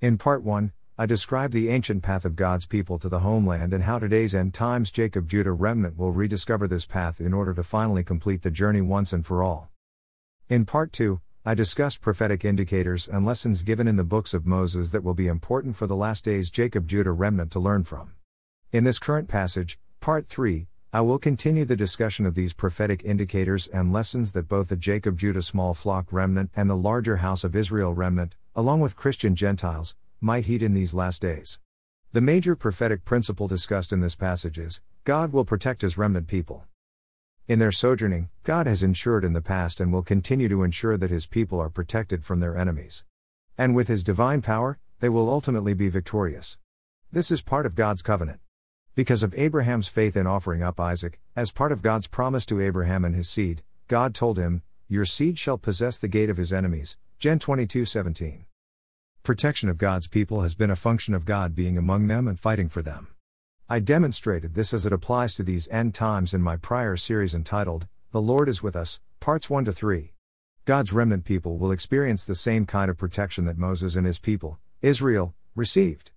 In part 1, I described the ancient path of God's people to the homeland and how today's end times Jacob Judah remnant will rediscover this path in order to finally complete the journey once and for all. In part 2, I discussed prophetic indicators and lessons given in the books of Moses that will be important for the last days Jacob Judah remnant to learn from. In this current passage, part 3, I will continue the discussion of these prophetic indicators and lessons that both the Jacob Judah small flock remnant and the larger house of Israel remnant, along with Christian Gentiles, might heed in these last days. The major prophetic principle discussed in this passage is God will protect his remnant people. In their sojourning, God has ensured in the past and will continue to ensure that his people are protected from their enemies. And with his divine power, they will ultimately be victorious. This is part of God's covenant. Because of Abraham's faith in offering up Isaac, as part of God's promise to Abraham and his seed, God told him, Your seed shall possess the gate of his enemies. Gen 22 17. Protection of God's people has been a function of God being among them and fighting for them. I demonstrated this as it applies to these end times in my prior series entitled, The Lord is with Us, Parts 1 to 3. God's remnant people will experience the same kind of protection that Moses and his people, Israel, received.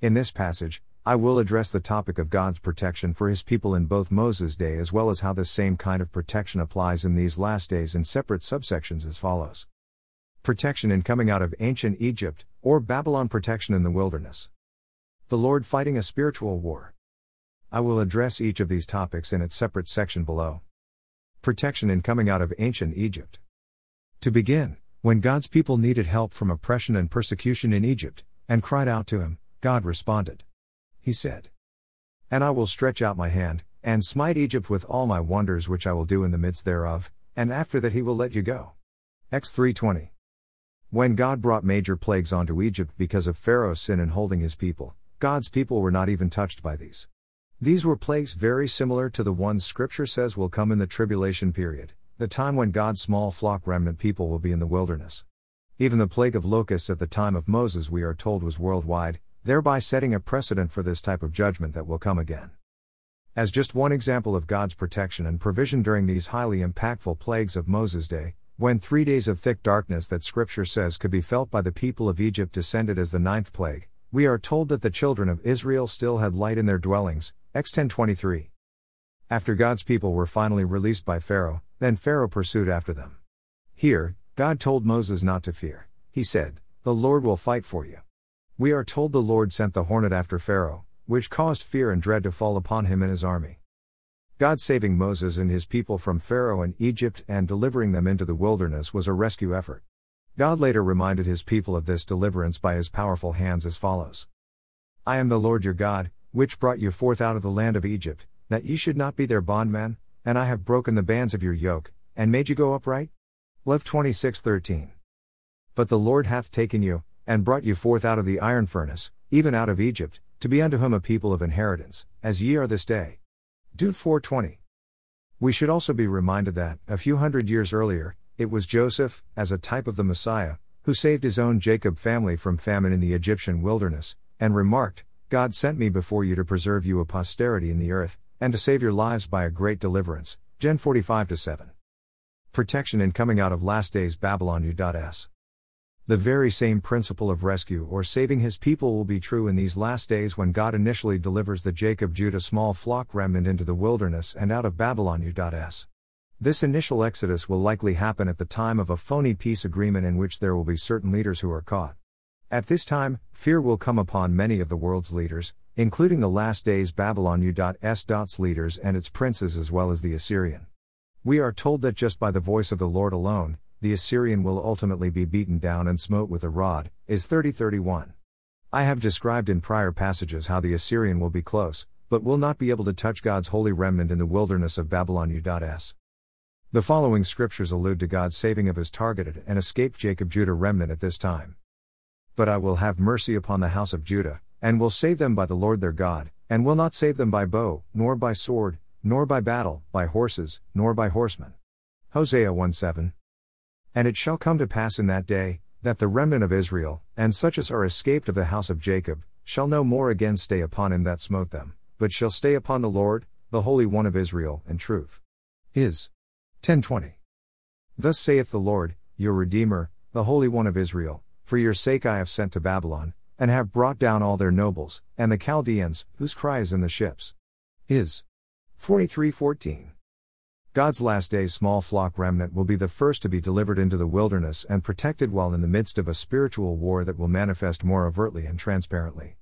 In this passage, I will address the topic of God's protection for his people in both Moses' day as well as how this same kind of protection applies in these last days in separate subsections as follows protection in coming out of ancient Egypt, or Babylon protection in the wilderness. The Lord fighting a spiritual war. I will address each of these topics in its separate section below. Protection in coming out of ancient Egypt. To begin, when God's people needed help from oppression and persecution in Egypt, and cried out to him, God responded. He said, And I will stretch out my hand, and smite Egypt with all my wonders which I will do in the midst thereof, and after that he will let you go. Ex 320. When God brought major plagues onto Egypt because of Pharaoh's sin in holding his people, God's people were not even touched by these. These were plagues very similar to the ones Scripture says will come in the tribulation period, the time when God's small flock remnant people will be in the wilderness. Even the plague of locusts at the time of Moses, we are told, was worldwide, thereby setting a precedent for this type of judgment that will come again. As just one example of God's protection and provision during these highly impactful plagues of Moses' day, when three days of thick darkness that Scripture says could be felt by the people of Egypt descended as the ninth plague, we are told that the children of Israel still had light in their dwellings. Ex 1023. After God's people were finally released by Pharaoh, then Pharaoh pursued after them. Here, God told Moses not to fear. He said, The Lord will fight for you. We are told the Lord sent the hornet after Pharaoh, which caused fear and dread to fall upon him and his army. God saving Moses and his people from Pharaoh and Egypt and delivering them into the wilderness was a rescue effort. God later reminded his people of this deliverance by his powerful hands as follows I am the Lord your God, which brought you forth out of the land of Egypt, that ye should not be their bondmen, and I have broken the bands of your yoke, and made you go upright? Lev 26:13. But the Lord hath taken you, and brought you forth out of the iron furnace, even out of Egypt, to be unto him a people of inheritance, as ye are this day. Deut 4:20. We should also be reminded that, a few hundred years earlier, it was Joseph, as a type of the Messiah, who saved his own Jacob family from famine in the Egyptian wilderness, and remarked, God sent me before you to preserve you a posterity in the earth, and to save your lives by a great deliverance. Gen 45 7. Protection in coming out of last days Babylon U.S. The very same principle of rescue or saving his people will be true in these last days when God initially delivers the Jacob Judah small flock remnant into the wilderness and out of Babylon U.S. This initial exodus will likely happen at the time of a phony peace agreement in which there will be certain leaders who are caught. At this time, fear will come upon many of the world's leaders, including the last days Babylon U.S. leaders and its princes as well as the Assyrian. We are told that just by the voice of the Lord alone, the Assyrian will ultimately be beaten down and smote with a rod, is 3031. I have described in prior passages how the Assyrian will be close, but will not be able to touch God's holy remnant in the wilderness of Babylon U.S. The following scriptures allude to God's saving of his targeted and escaped Jacob Judah remnant at this time. But I will have mercy upon the house of Judah, and will save them by the Lord their God, and will not save them by bow, nor by sword, nor by battle, by horses, nor by horsemen. Hosea 1 7. And it shall come to pass in that day, that the remnant of Israel, and such as are escaped of the house of Jacob, shall no more again stay upon him that smote them, but shall stay upon the Lord, the Holy One of Israel, in truth. Is 1020. Thus saith the Lord, your Redeemer, the Holy One of Israel For your sake I have sent to Babylon, and have brought down all their nobles, and the Chaldeans, whose cry is in the ships. Is 43:14. God's last days small flock remnant will be the first to be delivered into the wilderness and protected while in the midst of a spiritual war that will manifest more overtly and transparently.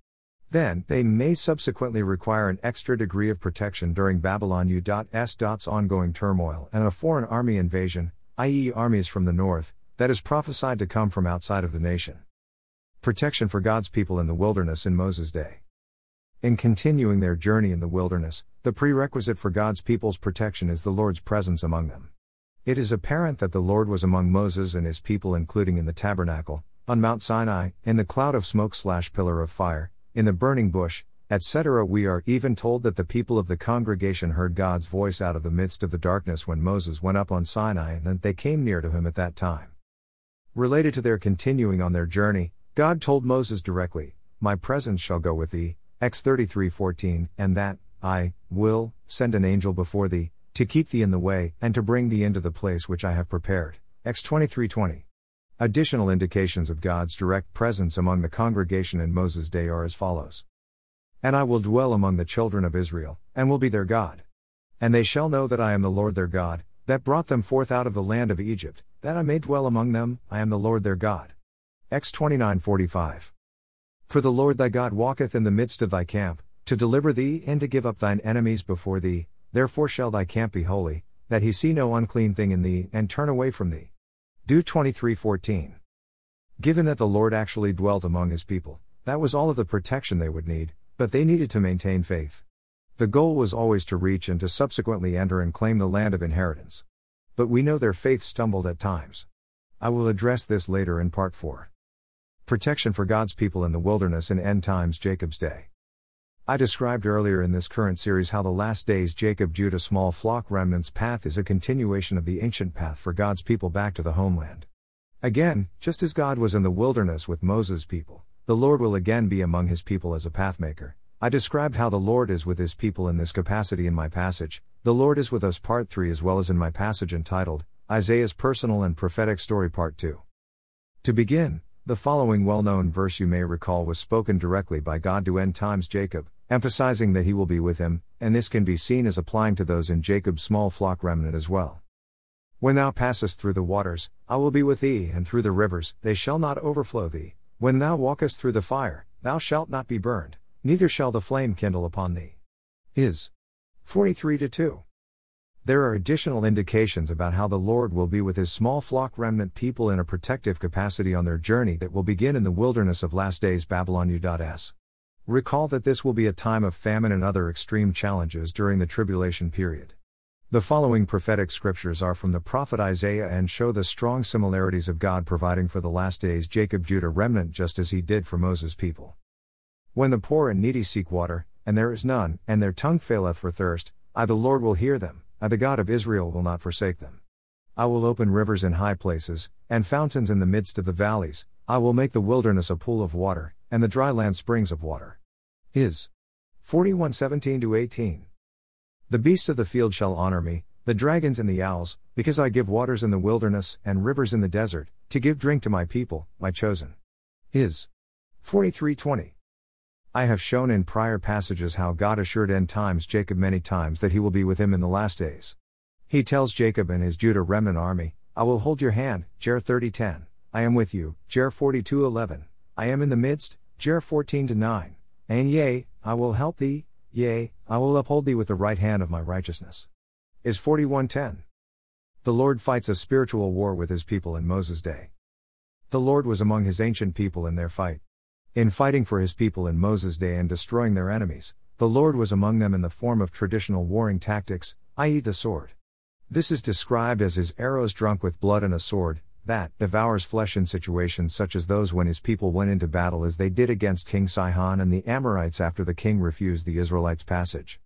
Then, they may subsequently require an extra degree of protection during Babylon U.S.'s ongoing turmoil and a foreign army invasion, i.e., armies from the north, that is prophesied to come from outside of the nation. Protection for God's people in the wilderness in Moses' day. In continuing their journey in the wilderness, the prerequisite for God's people's protection is the Lord's presence among them. It is apparent that the Lord was among Moses and his people, including in the tabernacle, on Mount Sinai, in the cloud of smoke slash pillar of fire, in the burning bush, etc. We are even told that the people of the congregation heard God's voice out of the midst of the darkness when Moses went up on Sinai and that they came near to him at that time. Related to their continuing on their journey, God told Moses directly, My presence shall go with thee, Ex 33:14, and that I will send an angel before thee to keep thee in the way and to bring thee into the place which I have prepared. Ex 23:20. Additional indications of God's direct presence among the congregation in Moses' day are as follows. And I will dwell among the children of Israel, and will be their God. And they shall know that I am the Lord their God, that brought them forth out of the land of Egypt, that I may dwell among them, I am the Lord their God. Ex 29:45. For the Lord thy God walketh in the midst of thy camp, to deliver thee and to give up thine enemies before thee, therefore shall thy camp be holy, that he see no unclean thing in thee and turn away from thee. Deut 23:14. Given that the Lord actually dwelt among his people, that was all of the protection they would need, but they needed to maintain faith. The goal was always to reach and to subsequently enter and claim the land of inheritance. But we know their faith stumbled at times. I will address this later in part 4. Protection for God's people in the wilderness in end times Jacob's day. I described earlier in this current series how the last days Jacob Judah small flock remnants path is a continuation of the ancient path for God's people back to the homeland. Again, just as God was in the wilderness with Moses' people, the Lord will again be among his people as a pathmaker. I described how the Lord is with his people in this capacity in my passage. The Lord is with us part 3 as well as in my passage entitled Isaiah's Personal and Prophetic Story part 2. To begin, the following well known verse you may recall was spoken directly by God to end times Jacob, emphasizing that he will be with him, and this can be seen as applying to those in Jacob's small flock remnant as well. When thou passest through the waters, I will be with thee, and through the rivers, they shall not overflow thee. When thou walkest through the fire, thou shalt not be burned, neither shall the flame kindle upon thee. Is 43 2. There are additional indications about how the Lord will be with his small flock remnant people in a protective capacity on their journey that will begin in the wilderness of last days Babylon U.S. Recall that this will be a time of famine and other extreme challenges during the tribulation period. The following prophetic scriptures are from the prophet Isaiah and show the strong similarities of God providing for the last days Jacob Judah remnant just as he did for Moses' people. When the poor and needy seek water, and there is none, and their tongue faileth for thirst, I the Lord will hear them and the God of Israel will not forsake them. I will open rivers in high places, and fountains in the midst of the valleys, I will make the wilderness a pool of water, and the dry land springs of water. Is 41:17 18. The beasts of the field shall honor me, the dragons and the owls, because I give waters in the wilderness and rivers in the desert, to give drink to my people, my chosen. Is 43:20. I have shown in prior passages how God assured end times Jacob many times that he will be with him in the last days. He tells Jacob and his Judah remnant army, I will hold your hand, Jer 30:10. I am with you, Jer 42:11. I am in the midst, Jer 14:9. And yea, I will help thee, yea, I will uphold thee with the right hand of my righteousness. Is 41:10. The Lord fights a spiritual war with his people in Moses' day. The Lord was among his ancient people in their fight. In fighting for his people in Moses' day and destroying their enemies, the Lord was among them in the form of traditional warring tactics, i.e., the sword. This is described as his arrows drunk with blood and a sword, that devours flesh in situations such as those when his people went into battle as they did against King Sihon and the Amorites after the king refused the Israelites passage.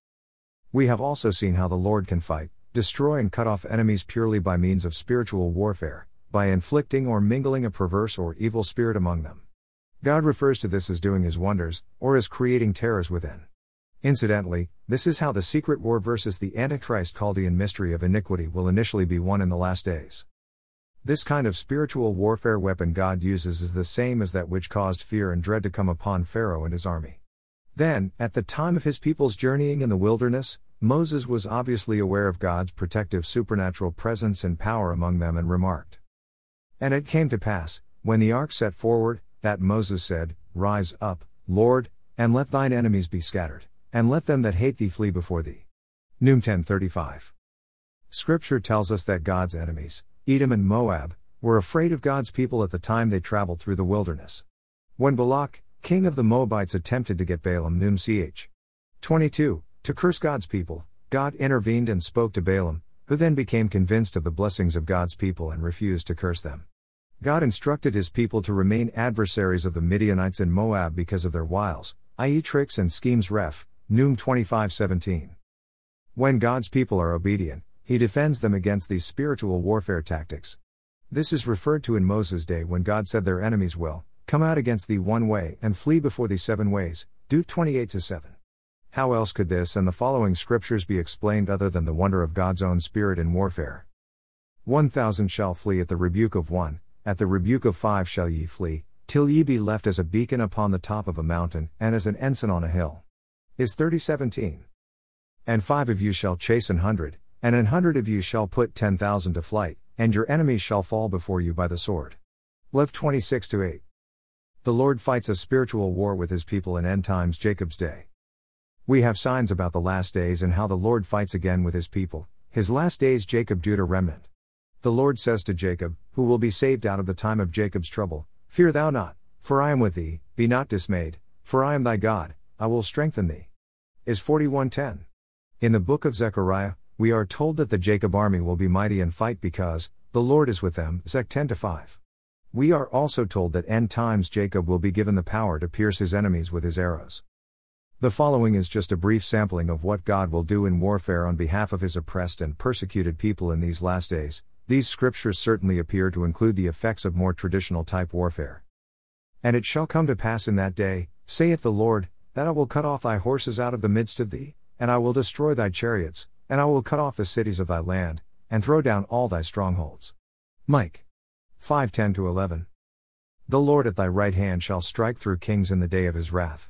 We have also seen how the Lord can fight, destroy, and cut off enemies purely by means of spiritual warfare, by inflicting or mingling a perverse or evil spirit among them. God refers to this as doing his wonders, or as creating terrors within. Incidentally, this is how the secret war versus the Antichrist Chaldean mystery of iniquity will initially be won in the last days. This kind of spiritual warfare weapon God uses is the same as that which caused fear and dread to come upon Pharaoh and his army. Then, at the time of his people's journeying in the wilderness, Moses was obviously aware of God's protective supernatural presence and power among them and remarked, And it came to pass, when the ark set forward, that Moses said, Rise up, Lord, and let thine enemies be scattered, and let them that hate thee flee before thee. Num 1035. Scripture tells us that God's enemies, Edom and Moab, were afraid of God's people at the time they traveled through the wilderness. When Balak, king of the Moabites, attempted to get Balaam Num ch. 22, to curse God's people, God intervened and spoke to Balaam, who then became convinced of the blessings of God's people and refused to curse them. God instructed his people to remain adversaries of the Midianites in Moab because of their wiles, i.e., tricks and schemes. Ref. Num 25:17. When God's people are obedient, he defends them against these spiritual warfare tactics. This is referred to in Moses' day when God said their enemies will come out against thee one way and flee before thee seven ways. Deut 28 7. How else could this and the following scriptures be explained other than the wonder of God's own spirit in warfare? 1000 shall flee at the rebuke of one, at the rebuke of five shall ye flee, till ye be left as a beacon upon the top of a mountain, and as an ensign on a hill. Is 3017. And five of you shall chase an hundred, and an hundred of you shall put ten thousand to flight, and your enemies shall fall before you by the sword. Lev 26 8. The Lord fights a spiritual war with his people in end times Jacob's day. We have signs about the last days and how the Lord fights again with his people, his last days Jacob Judah remnant. The Lord says to Jacob, who will be saved out of the time of Jacob's trouble, Fear thou not, for I am with thee, be not dismayed, for I am thy God, I will strengthen thee. Is 4110. In the book of Zechariah, we are told that the Jacob army will be mighty and fight because, the Lord is with them. Zech 10 5. We are also told that end times Jacob will be given the power to pierce his enemies with his arrows. The following is just a brief sampling of what God will do in warfare on behalf of his oppressed and persecuted people in these last days. These scriptures certainly appear to include the effects of more traditional type warfare. And it shall come to pass in that day, saith the Lord, that I will cut off thy horses out of the midst of thee, and I will destroy thy chariots, and I will cut off the cities of thy land, and throw down all thy strongholds. Mike 5:10 11. The Lord at thy right hand shall strike through kings in the day of his wrath.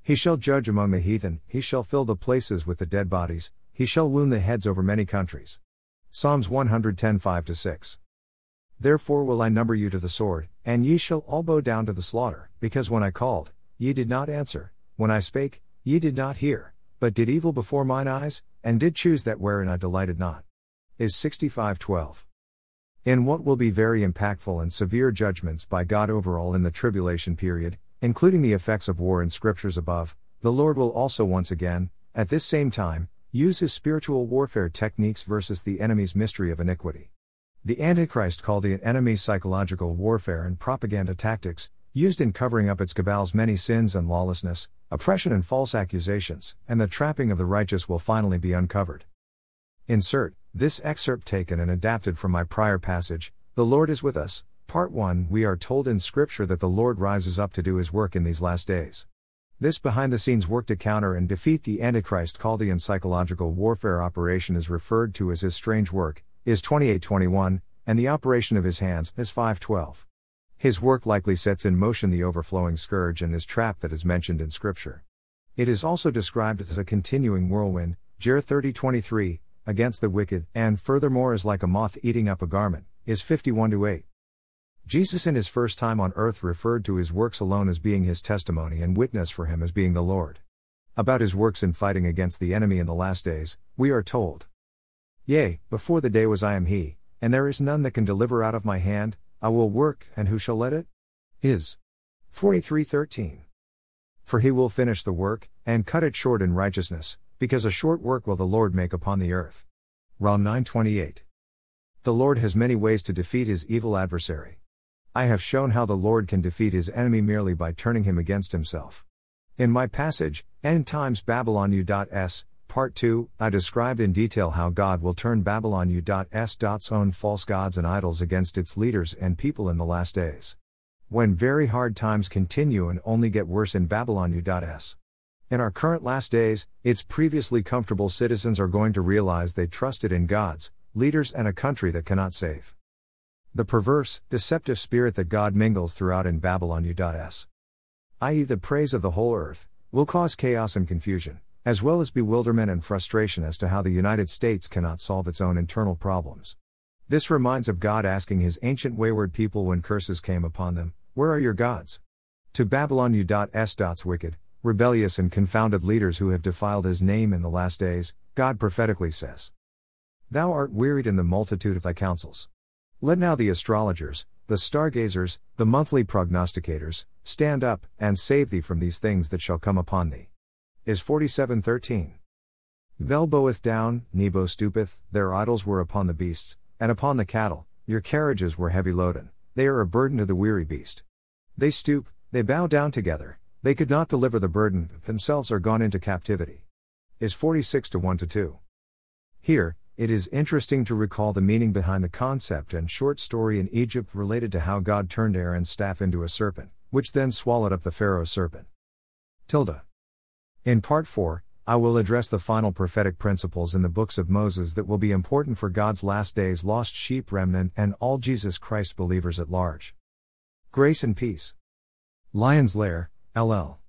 He shall judge among the heathen, he shall fill the places with the dead bodies, he shall wound the heads over many countries. Psalms 110 5 6. Therefore will I number you to the sword, and ye shall all bow down to the slaughter, because when I called, ye did not answer, when I spake, ye did not hear, but did evil before mine eyes, and did choose that wherein I delighted not. Is 6512. In what will be very impactful and severe judgments by God overall in the tribulation period, including the effects of war in scriptures above, the Lord will also once again, at this same time, use his spiritual warfare techniques versus the enemy's mystery of iniquity. The Antichrist called the enemy's psychological warfare and propaganda tactics, used in covering up its cabal's many sins and lawlessness, oppression and false accusations, and the trapping of the righteous will finally be uncovered. Insert, this excerpt taken and adapted from my prior passage, The Lord is with us, Part 1 We are told in Scripture that the Lord rises up to do his work in these last days. This behind the scenes work to counter and defeat the Antichrist Chaldean psychological warfare operation is referred to as his strange work, is 2821, and the operation of his hands is 512. His work likely sets in motion the overflowing scourge and his trap that is mentioned in Scripture. It is also described as a continuing whirlwind, Jer 3023, against the wicked, and furthermore is like a moth eating up a garment, is 51 8. Jesus in his first time on earth referred to his works alone as being his testimony and witness for him as being the Lord. About his works in fighting against the enemy in the last days, we are told Yea, before the day was I am he, and there is none that can deliver out of my hand, I will work, and who shall let it? Is 43:13. For he will finish the work, and cut it short in righteousness, because a short work will the Lord make upon the earth. Rom 9:28. The Lord has many ways to defeat his evil adversary. I have shown how the Lord can defeat his enemy merely by turning him against himself. In my passage, End Times Babylon U.S., Part 2, I described in detail how God will turn Babylon U.S. own false gods and idols against its leaders and people in the last days. When very hard times continue and only get worse in Babylon U.S. In our current last days, its previously comfortable citizens are going to realize they trusted in gods, leaders, and a country that cannot save. The perverse, deceptive spirit that God mingles throughout in Babylon U.S. i.e., the praise of the whole earth, will cause chaos and confusion, as well as bewilderment and frustration as to how the United States cannot solve its own internal problems. This reminds of God asking his ancient wayward people when curses came upon them, Where are your gods? To Babylon U.S. wicked, rebellious, and confounded leaders who have defiled his name in the last days, God prophetically says, Thou art wearied in the multitude of thy counsels. Let now the astrologers, the stargazers, the monthly prognosticators, stand up, and save thee from these things that shall come upon thee. Is 4713. Bel boweth down, Nebo stoopeth, their idols were upon the beasts, and upon the cattle, your carriages were heavy loaden, they are a burden to the weary beast. They stoop, they bow down together, they could not deliver the burden, themselves are gone into captivity. Is 46 to 1 to 2. Here, it is interesting to recall the meaning behind the concept and short story in Egypt related to how God turned Aaron's staff into a serpent, which then swallowed up the Pharaoh's serpent. Tilda. In part 4, I will address the final prophetic principles in the books of Moses that will be important for God's last days lost sheep remnant and all Jesus Christ believers at large. Grace and peace. Lion's Lair, LL.